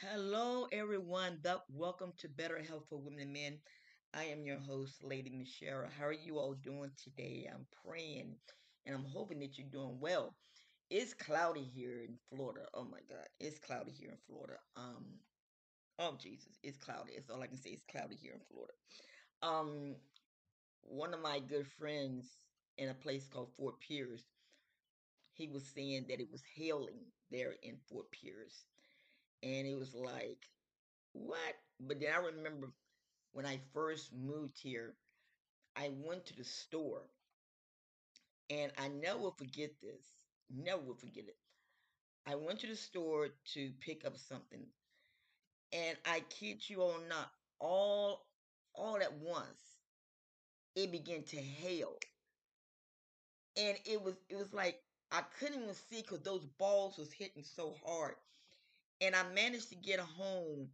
Hello, everyone. Welcome to Better Health for Women and Men. I am your host, Lady Michelle. How are you all doing today? I'm praying and I'm hoping that you're doing well. It's cloudy here in Florida. Oh my God, it's cloudy here in Florida. Um, oh Jesus, it's cloudy. That's all I can say. It's cloudy here in Florida. Um, one of my good friends in a place called Fort Pierce, he was saying that it was hailing there in Fort Pierce and it was like, what? But then I remember when I first moved here, I went to the store, and I never will forget this. Never will forget it. I went to the store to pick up something, and I kid you all not, all all at once, it began to hail, and it was it was like I couldn't even see because those balls was hitting so hard and I managed to get home.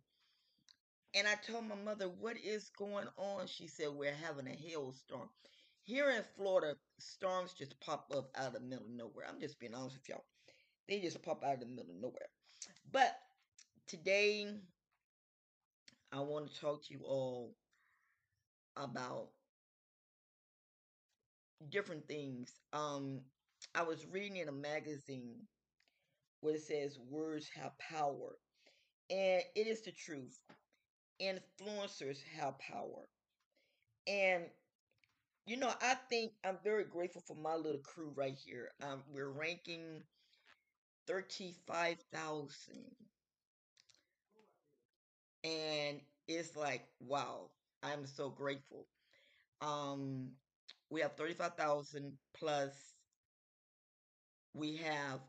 And I told my mother, What is going on? She said, We're having a hailstorm. Here in Florida, storms just pop up out of the middle of nowhere. I'm just being honest with y'all. They just pop out of the middle of nowhere. But today, I want to talk to you all about different things. Um, I was reading in a magazine where it says words have power. And it is the truth. Influencers have power. And you know, I think I'm very grateful for my little crew right here. Um, we're ranking 35,000. And it's like, wow, I'm so grateful. Um, we have 35,000 plus we have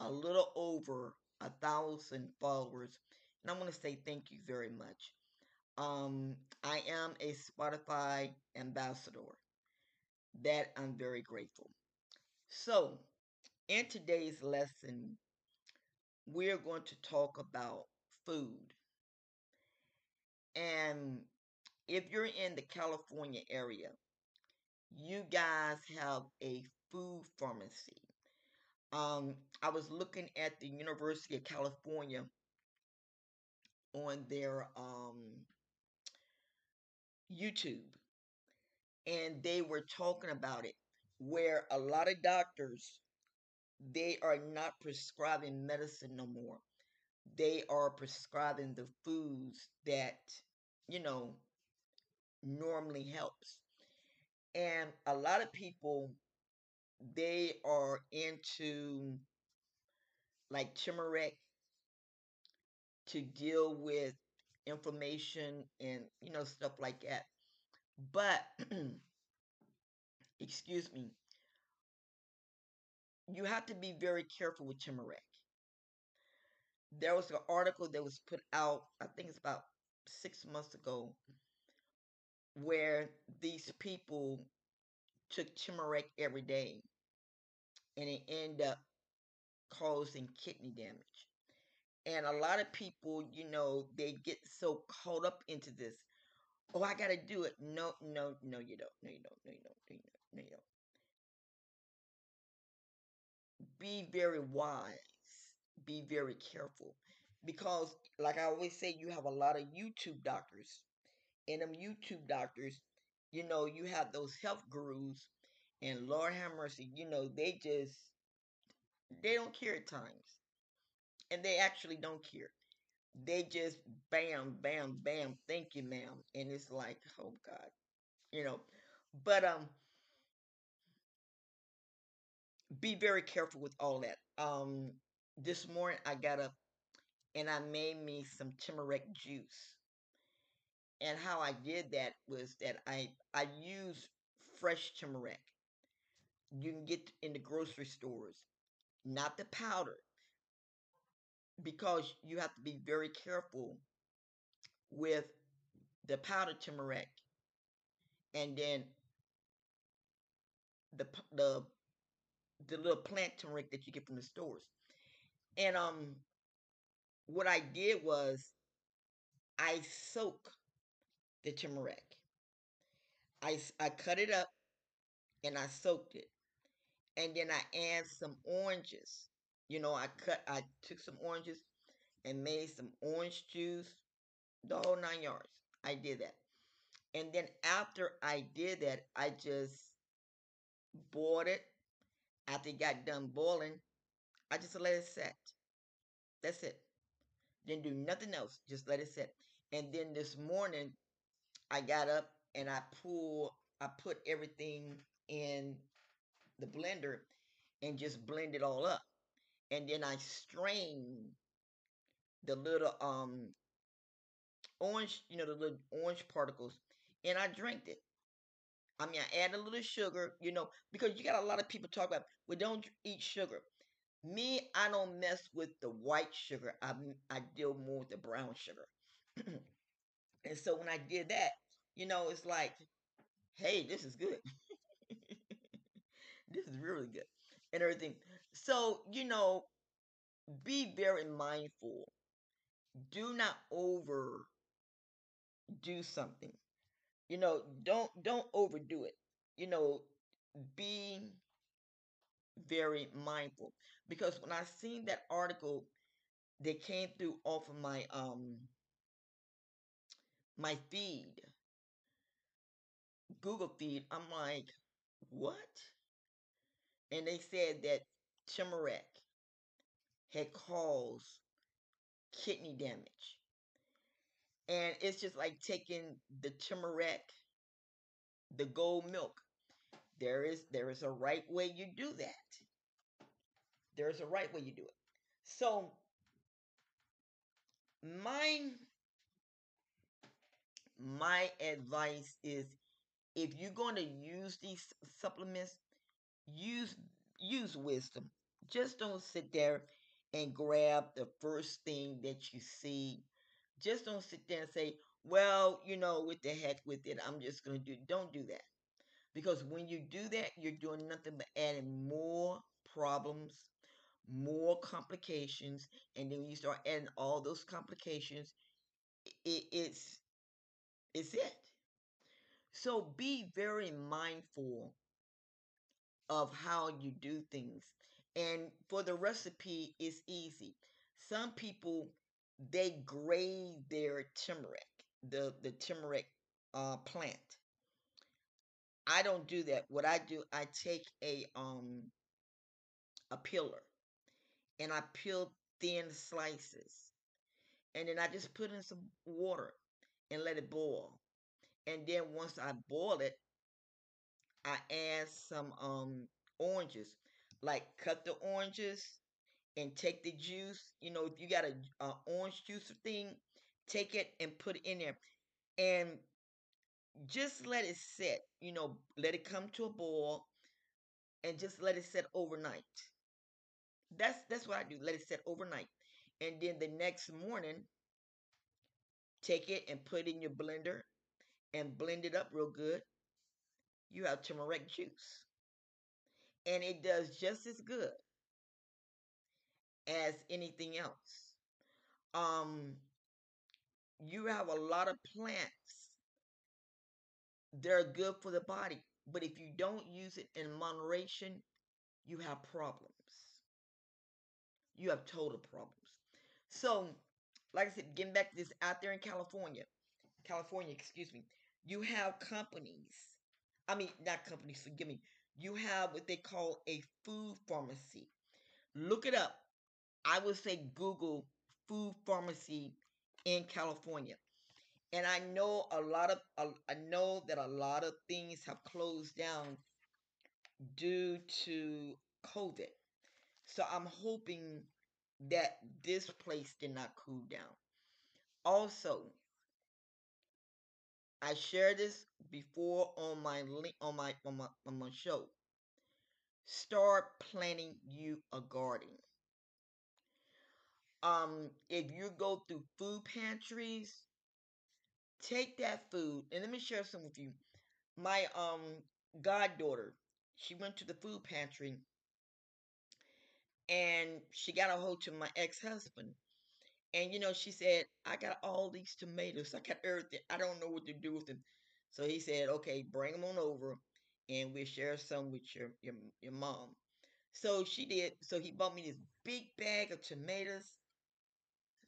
a little over a thousand followers. And I want to say thank you very much. Um, I am a Spotify ambassador. That I'm very grateful. So, in today's lesson, we're going to talk about food. And if you're in the California area, you guys have a food pharmacy um, I was looking at the University of California on their um, YouTube, and they were talking about it, where a lot of doctors they are not prescribing medicine no more. They are prescribing the foods that you know normally helps, and a lot of people they are into like turmeric to deal with inflammation and you know stuff like that. But excuse me. You have to be very careful with turmeric. There was an article that was put out i think it's about six months ago where these people took turmeric every day and it ended up causing kidney damage. And a lot of people, you know, they get so caught up into this. Oh, I got to do it. No, no, no, you don't. No, you don't. No, you don't. No, you don't. No, you don't. Be very wise. Be very careful. Because, like I always say, you have a lot of YouTube doctors. And them YouTube doctors, you know, you have those health gurus and Lord have mercy, you know, they just they don't care at times. And they actually don't care. They just bam, bam, bam, thank you, ma'am. And it's like, oh God. You know. But um be very careful with all that. Um this morning I got up and I made me some turmeric juice. And how I did that was that I I used fresh turmeric you can get in the grocery stores, not the powder, because you have to be very careful with the powder turmeric and then the the the little plant turmeric that you get from the stores. And um what I did was I soak the turmeric. I I cut it up and I soaked it and then I add some oranges. You know, I cut, I took some oranges and made some orange juice, the whole nine yards. I did that. And then after I did that, I just boiled it. After it got done boiling, I just let it set. That's it. Didn't do nothing else. Just let it set. And then this morning, I got up and I pulled, I put everything in the blender and just blend it all up. And then I strained the little um orange, you know, the little orange particles, and I drank it. I mean, I add a little sugar, you know, because you got a lot of people talk about we don't eat sugar. Me, I don't mess with the white sugar. I I deal more with the brown sugar. and so when I did that, you know, it's like, hey, this is good. this is really good. And everything. So, you know, be very mindful. Do not over do something. You know, don't don't overdo it. You know, be very mindful because when I seen that article that came through off of my um my feed, Google feed, I'm like, what? And they said that turmeric had caused kidney damage. And it's just like taking the turmeric, the gold milk. There is there is a right way you do that. There is a right way you do it. So my my advice is if you're going to use these supplements, use use wisdom. Just don't sit there and grab the first thing that you see. Just don't sit there and say, "Well, you know, with the heck with it, I'm just going to do. Don't do that. Because when you do that, you're doing nothing but adding more problems, more complications, and then when you start adding all those complications, it, it's it's it. So be very mindful of how you do things. And for the recipe, it's easy. Some people they grade their turmeric, the the turmeric uh, plant. I don't do that. What I do, I take a um a peeler and I peel thin slices. And then I just put in some water and let it boil. And then once I boil it, I add some um oranges. Like cut the oranges and take the juice. You know, if you got a, a orange juice thing, take it and put it in there. And just let it sit. You know, let it come to a boil and just let it sit overnight. That's that's what I do. Let it sit overnight. And then the next morning, take it and put it in your blender and blend it up real good. You have turmeric juice. And it does just as good as anything else. Um you have a lot of plants. They're good for the body, but if you don't use it in moderation, you have problems you have total problems. So, like I said, getting back to this out there in California, California, excuse me, you have companies. I mean, not companies, forgive me. You have what they call a food pharmacy. Look it up. I would say Google food pharmacy in California. And I know a lot of I know that a lot of things have closed down due to COVID. So I'm hoping that this place did not cool down. Also, I shared this before on my link on my on my on my show. Start planting you a garden. Um, if you go through food pantries, take that food and let me share some with you. My um goddaughter, she went to the food pantry and she got a hold to my ex-husband and you know she said i got all these tomatoes i got everything i don't know what to do with them so he said okay bring them on over and we'll share some with your your, your mom so she did so he bought me this big bag of tomatoes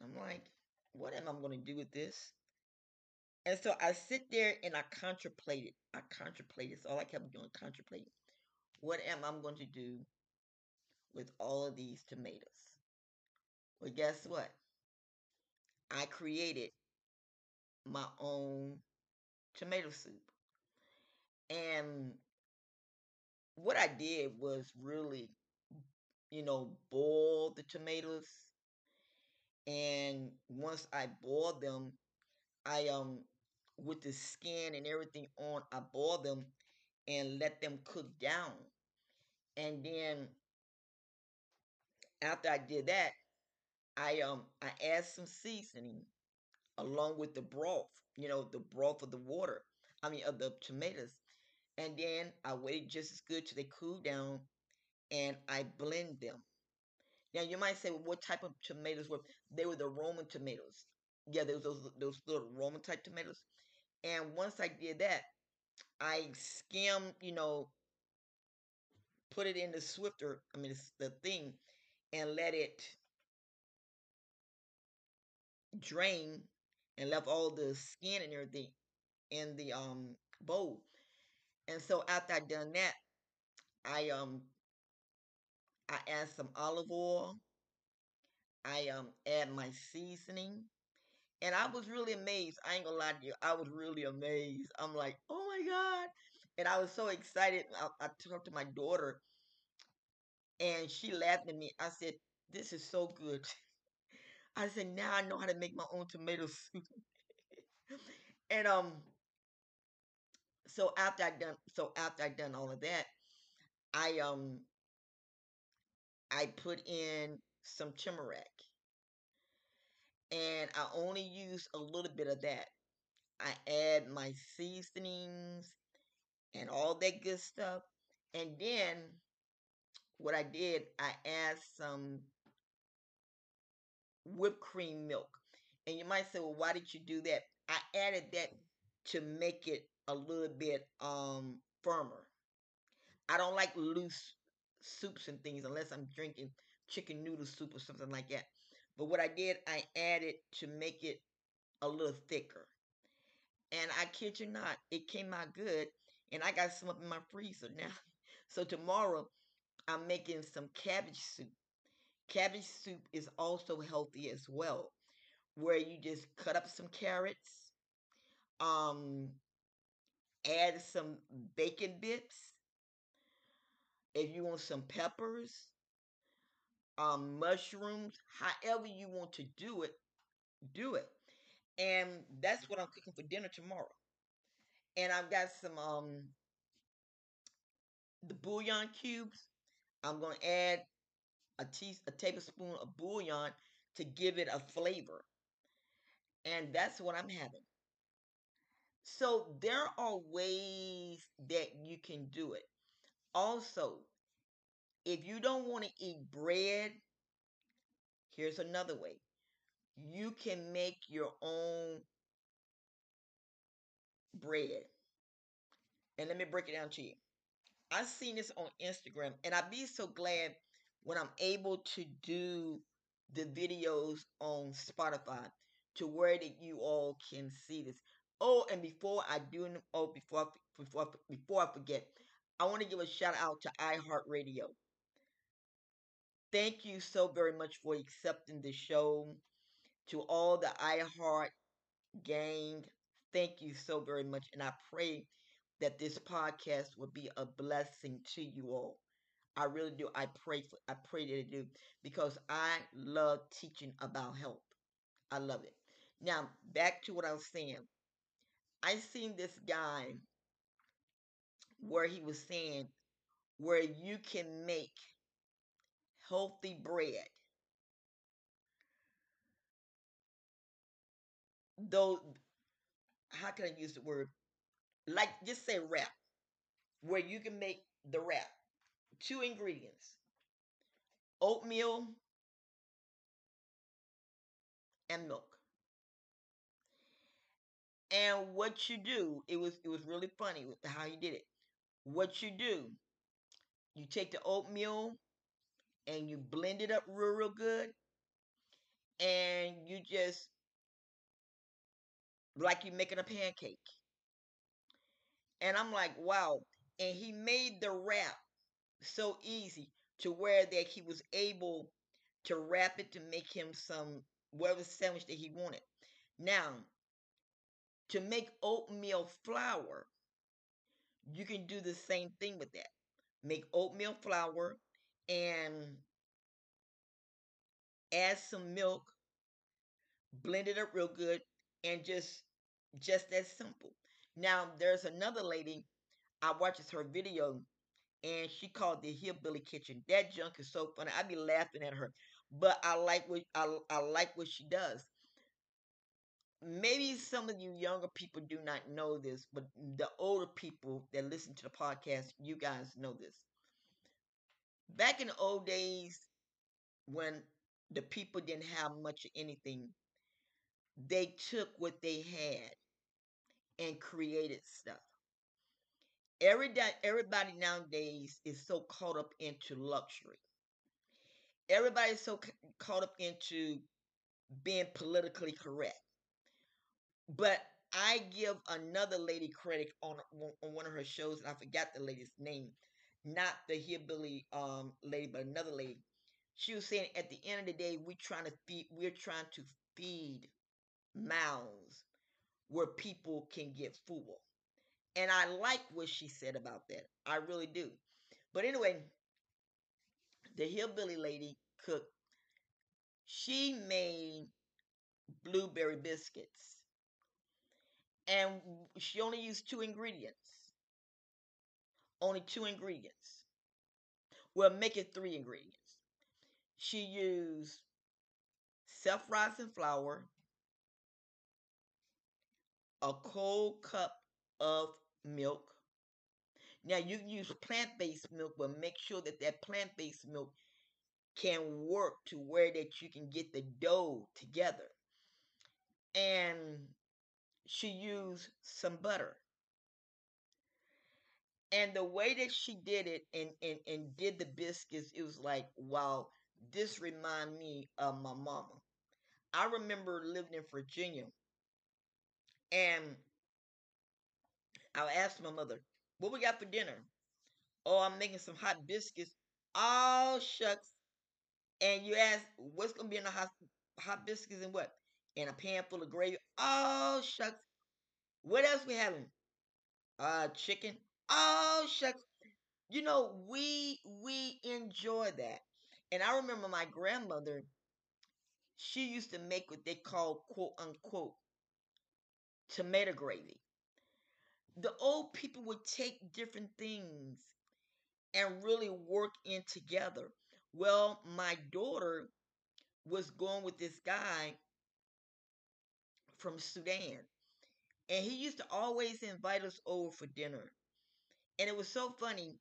i'm like, what am I going to do with this? And so I sit there and I contemplated. I contemplated. That's all I kept doing, contemplating. What am I going to do with all of these tomatoes? Well, guess what? I created my own tomato soup. And what I did was really, you know, boil the tomatoes. And once I boiled them, I um with the skin and everything on, I boiled them and let them cook down. And then after I did that, I um I add some seasoning along with the broth, you know, the broth of the water. I mean of the tomatoes. And then I wait just as good till they cool down and I blend them. Now you might say, well, what type of tomatoes were they were the Roman tomatoes. Yeah, those those those little Roman type tomatoes. And once I did that, I skim, you know, put it in the swifter, I mean it's the thing, and let it drain and left all the skin and everything in the um bowl. And so after I done that, I um I add some olive oil. I um add my seasoning. And I was really amazed. I ain't gonna lie to you. I was really amazed. I'm like, oh my God. And I was so excited. I, I talked to my daughter and she laughed at me. I said, This is so good. I said, now I know how to make my own tomato soup. and um so after I done so after I done all of that, I um I put in some turmeric. And I only use a little bit of that. I add my seasonings and all that good stuff. And then what I did, I add some whipped cream milk. And you might say, well, why did you do that? I added that to make it a little bit um firmer. I don't like loose soups and things unless I'm drinking chicken noodle soup or something like that. But what I did, I added to make it a little thicker. And I kid you not, it came out good. And I got some up in my freezer now. So tomorrow, I'm making some cabbage soup. Cabbage soup is also healthy as well, where you just cut up some carrots, um, add some bacon bits. If you want some peppers, um, mushrooms, however you want to do it, do it. And that's what I'm cooking for dinner tomorrow. And I've got some um the bouillon cubes. I'm gonna add a tea a tablespoon of bouillon to give it a flavor. And that's what I'm having. So there are ways that you can do it. Also, if you don't want to eat bread, here's another way. You can make your own bread. And let me break it down to you. I've seen this on Instagram, and I'd be so glad when I'm able to do the videos on Spotify to where that you all can see this. Oh, and before I do, oh, before I, before before I forget, I want to give a shout out to iHeartRadio. Thank you so very much for accepting the show. To all the iHeart gang, thank you so very much, and I pray that this podcast will be a blessing to you all. I really do. I pray for I pray that it do because I love teaching about health. I love it. Now back to what I was saying. I seen this guy where he was saying where you can make healthy bread. Though how can I use the word? Like just say wrap. Where you can make the wrap. Two ingredients. Oatmeal and milk. And what you do, it was it was really funny with how you did it. What you do, you take the oatmeal and you blend it up real real good, and you just like you're making a pancake. And I'm like, wow. And he made the wrap so easy to where that he was able to wrap it to make him some whatever sandwich that he wanted. Now, to make oatmeal flour, you can do the same thing with that. Make oatmeal flour and add some milk, blend it up real good, and just just that simple. Now there's another lady I watches her video and she called the hillbilly kitchen. That junk is so funny. I be laughing at her, but I like what I, I like what she does. Maybe some of you younger people do not know this, but the older people that listen to the podcast, you guys know this. Back in the old days, when the people didn't have much of anything, they took what they had and created stuff. Every day, everybody nowadays is so caught up into luxury. Everybody's so caught up into being politically correct. But I give another lady credit on on one of her shows, and I forgot the lady's name, not the hillbilly um lady, but another lady. She was saying at the end of the day, we trying to feed, we're trying to feed mouths where people can get full. And I like what she said about that. I really do. But anyway, the hillbilly lady cook, she made blueberry biscuits. And she only used two ingredients. Only two ingredients. Well, make it three ingredients. She used self rising flour, a cold cup of milk. Now you can use plant-based milk, but make sure that that plant-based milk can work to where that you can get the dough together. And she used some butter. And the way that she did it and, and, and did the biscuits, it was like, wow, this remind me of my mama. I remember living in Virginia and I'll ask my mother, what we got for dinner? Oh, I'm making some hot biscuits. Oh, shucks. And you ask, what's going to be in the hot, hot biscuits and what? In a pan full of gravy. Oh, shucks. What else we having? Uh, chicken. Oh, shucks. You know, we we enjoy that. And I remember my grandmother, she used to make what they call quote unquote tomato gravy the old people would take different things and really work in together. Well, my daughter was going with this guy from Sudan, and he used to always invite us over for dinner. And it was so funny.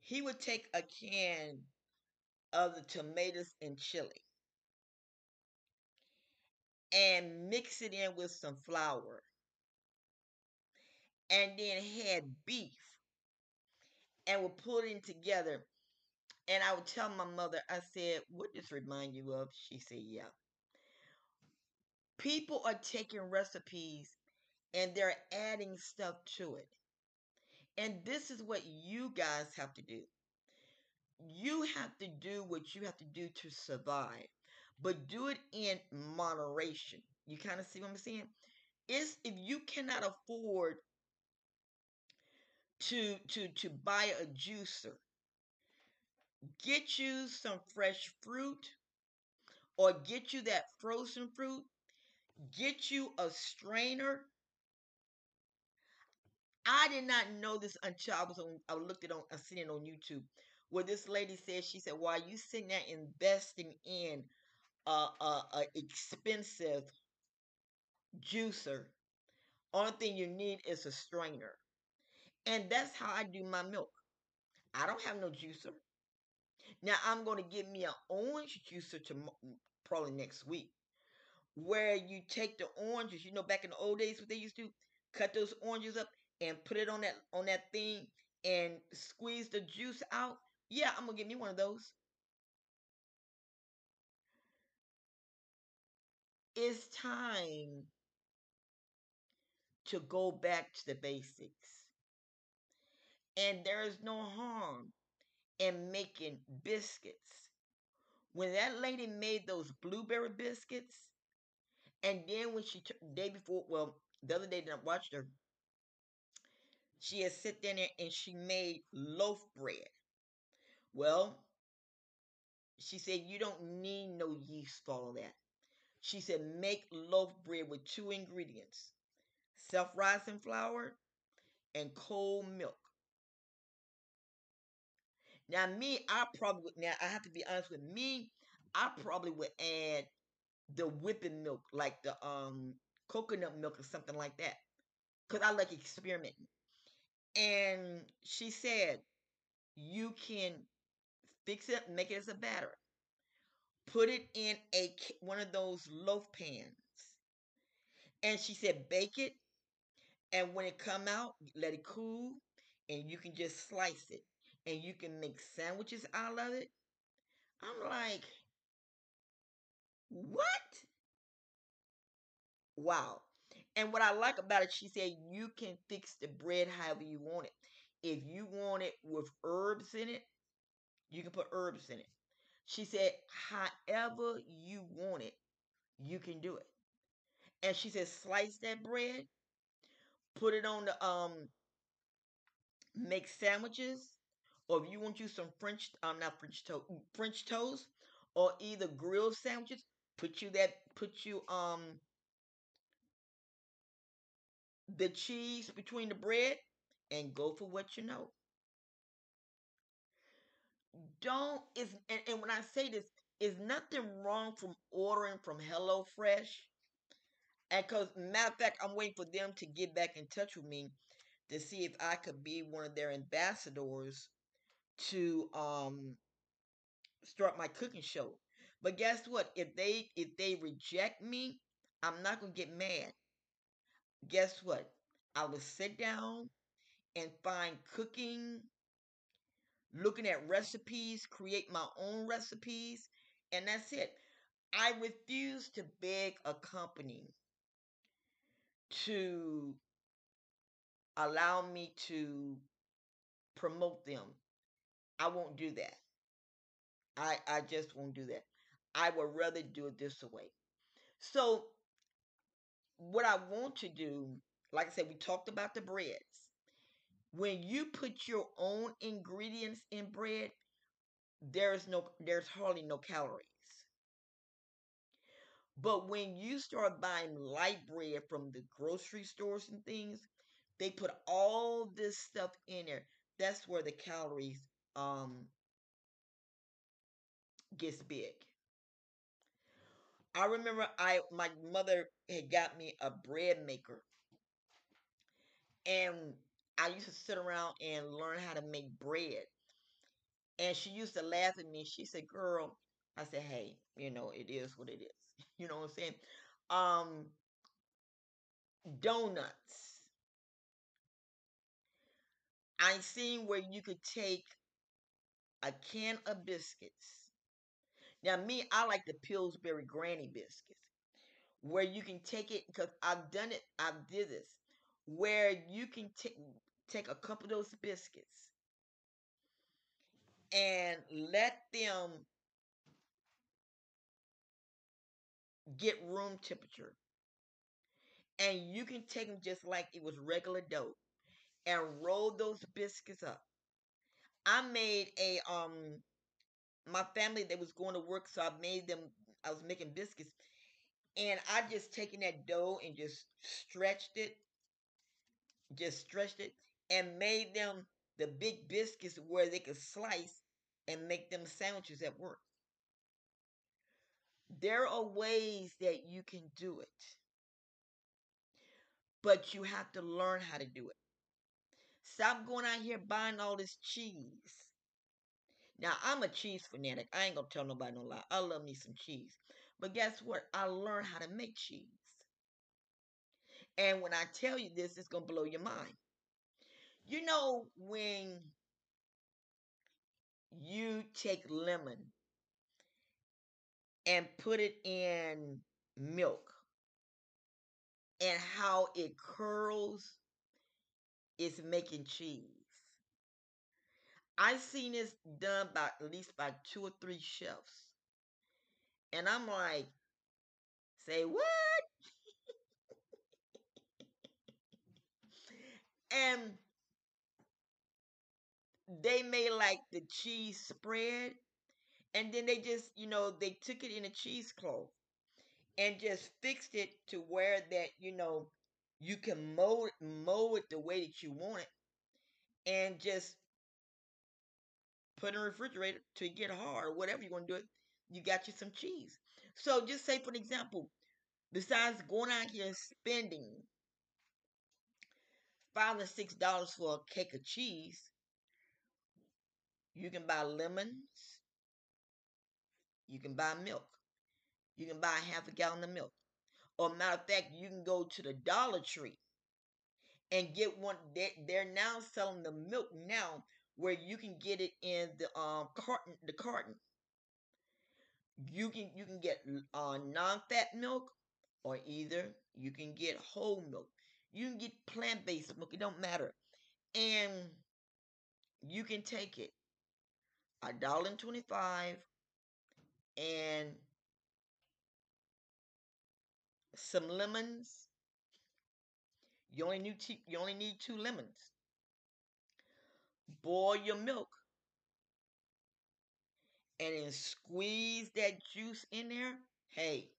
He would take a can of the tomatoes and chili and mix it in with some flour and then had beef and would put it together. And I would tell my mother, I said, What does this remind you of? She said, Yeah. People are taking recipes and they're adding stuff to it. And this is what you guys have to do. You have to do what you have to do to survive, but do it in moderation. You kind of see what I'm saying? It's if you cannot afford to to to buy a juicer. Get you some fresh fruit or get you that frozen fruit. Get you a strainer. I did not know this until i was on i looked it on i seen it on youtube where this lady said she said why you sitting there investing in a, expensive juicer only thing you need is a strainer and that's how I do my milk. I don't have no juicer. Now I'm going to get me an orange juicer to probably next week, where you take the oranges. You know, back in the old days, what they used to cut those oranges up and put it on that on that thing and squeeze the juice out. Yeah, I'm gonna get me one of those. it's time to go back to the basics. And there is no harm in making biscuits. When that lady made those blueberry biscuits, and then when she t- day before, well, the other day that I watched her, she had sit there and she made loaf bread. Well, she said you don't need no yeast for all that. She said make loaf bread with two ingredients: self-rising flour and cold milk. Now, me, I probably would. Now, I have to be honest with me. I probably would add the whipping milk, like the um coconut milk or something like that, because I like experimenting. And she said you can fix it, make it as a batter, put it in a one of those loaf pans, and she said bake it, and when it come out, let it cool, and you can just slice it and you can make sandwiches out of it. I'm like, what? Wow. And what I like about it, she said you can fix the bread however you want it. If you want it with herbs in it, you can put herbs in it. She said, however you want it, you can do it. And she said, slice that bread, put it on the um, make sandwiches, or if you want you some French, um, not French toast, French toast, or either grilled sandwiches, put you that, put you um the cheese between the bread, and go for what you know. Don't is and, and when I say this, is nothing wrong from ordering from Hello Fresh. And cause matter of fact, I'm waiting for them to get back in touch with me to see if I could be one of their ambassadors to um start my cooking show. But guess what? If they if they reject me, I'm not gonna get mad. Guess what? I will sit down and find cooking, looking at recipes, create my own recipes, and that's it. I refuse to beg a company to allow me to promote them. I won't do that. I I just won't do that. I would rather do it this way. So what I want to do, like I said, we talked about the breads. When you put your own ingredients in bread, there's no there's hardly no calories. But when you start buying light bread from the grocery stores and things, they put all this stuff in there. That's where the calories um gets big. I remember I my mother had got me a bread maker. And I used to sit around and learn how to make bread. And she used to laugh at me. She said, Girl, I said, Hey, you know, it is what it is. You know what I'm saying? Um donuts. I seen where you could take a can of biscuits. Now, me, I like the Pillsbury Granny biscuits, where you can take it because I've done it. I did this, where you can take take a couple of those biscuits and let them get room temperature, and you can take them just like it was regular dough, and roll those biscuits up. I made a um my family that was going to work, so I made them. I was making biscuits, and I just taken that dough and just stretched it, just stretched it, and made them the big biscuits where they could slice and make them sandwiches at work. There are ways that you can do it, but you have to learn how to do it. Stop going out here buying all this cheese. Now, I'm a cheese fanatic. I ain't gonna tell nobody no lie. I love me some cheese. But guess what? I learned how to make cheese. And when I tell you this, it's gonna blow your mind. You know, when you take lemon and put it in milk and how it curls is making cheese. I've seen this done by at least by two or three chefs. And I'm like, say what? and they made like the cheese spread and then they just you know they took it in a cheesecloth and just fixed it to where that you know you can mold mold it the way that you want it and just put in the refrigerator to get hard whatever you want to do it you got you some cheese. So just say for an example besides going out here and spending five or six dollars for a cake of cheese you can buy lemons you can buy milk you can buy half a gallon of milk or matter of fact you can go to the dollar tree and get one they're, they're now selling the milk now where you can get it in the um carton the carton. You can you can get uh, non-fat milk or either you can get whole milk. You can get plant-based milk it don't matter. And you can take it a dollar and 25 and some lemons. You only need two, you only need two lemons. Boil your milk. And then squeeze that juice in there. Hey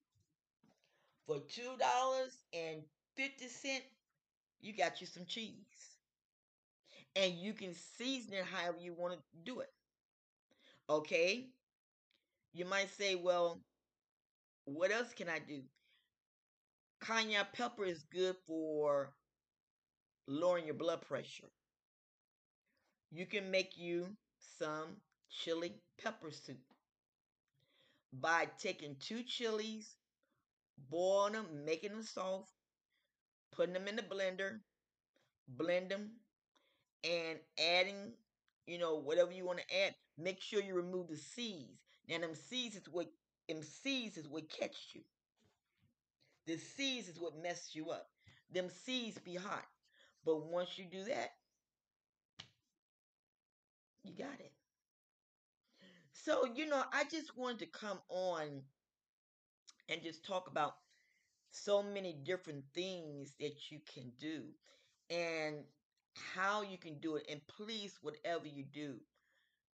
for two dollars and fifty cent you got you some cheese. And you can season it however you want to do it. Okay? You might say well what else can i do cayenne pepper is good for lowering your blood pressure you can make you some chili pepper soup by taking two chilies, boiling them, making them soft, putting them in the blender, blend them, and adding, you know, whatever you want to add. Make sure you remove the seeds. Now, them seeds is what them seeds is what catch you. The seeds is what messes you up. Them seeds be hot. But once you do that, you got it. So, you know, I just wanted to come on and just talk about so many different things that you can do and how you can do it. And please, whatever you do,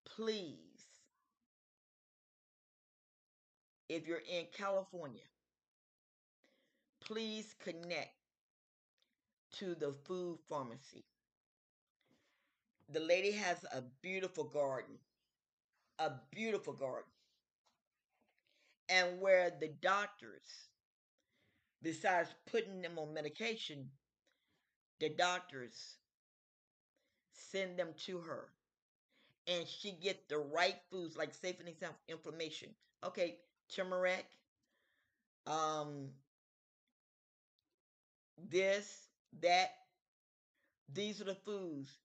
please, if you're in California, please connect to the food pharmacy. The lady has a beautiful garden, a beautiful garden. And where the doctors, besides putting them on medication, the doctors send them to her and she get the right foods like say for example inflammation okay turmeric um this that these are the foods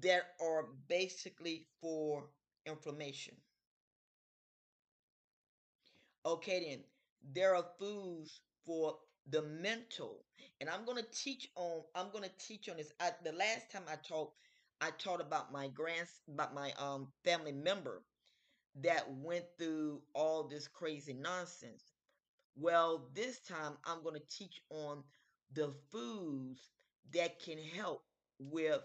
that are basically for inflammation. Okay then there are foods for the mental and i'm going to teach on i'm to teach on this. I, the last time i talked, i taught about my grand about my um family member that went through all this crazy nonsense. Well this time i'm going to teach on the foods that can help with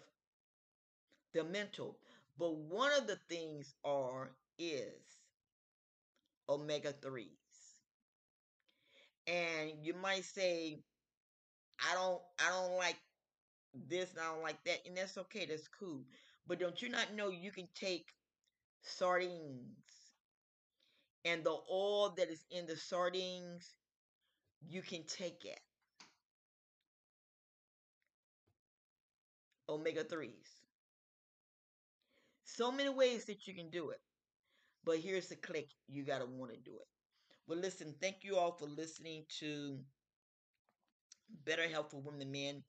the mental. But one of the things are is omega 3s and you might say i don't i don't like this and i don't like that and that's okay that's cool. But don't you not know you can take sardines and the oil that is in the sardines you can take it omega 3s so many ways that you can do it but here's the click you got to want to do it well, listen, thank you all for listening to Better Health for Women and Men.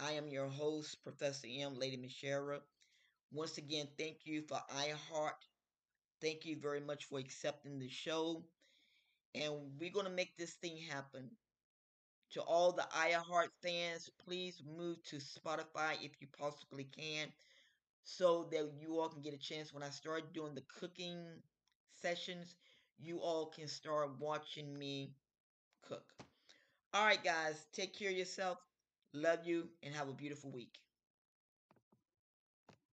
I am your host, Professor M. Lady Michelle. Once again, thank you for iHeart. Thank you very much for accepting the show. and we're going to make this thing happen. To all the iHeart fans, please move to Spotify if you possibly can so that you all can get a chance when I start doing the cooking sessions, you all can start watching me cook. All right, guys, take care of yourself. Love you and have a beautiful week.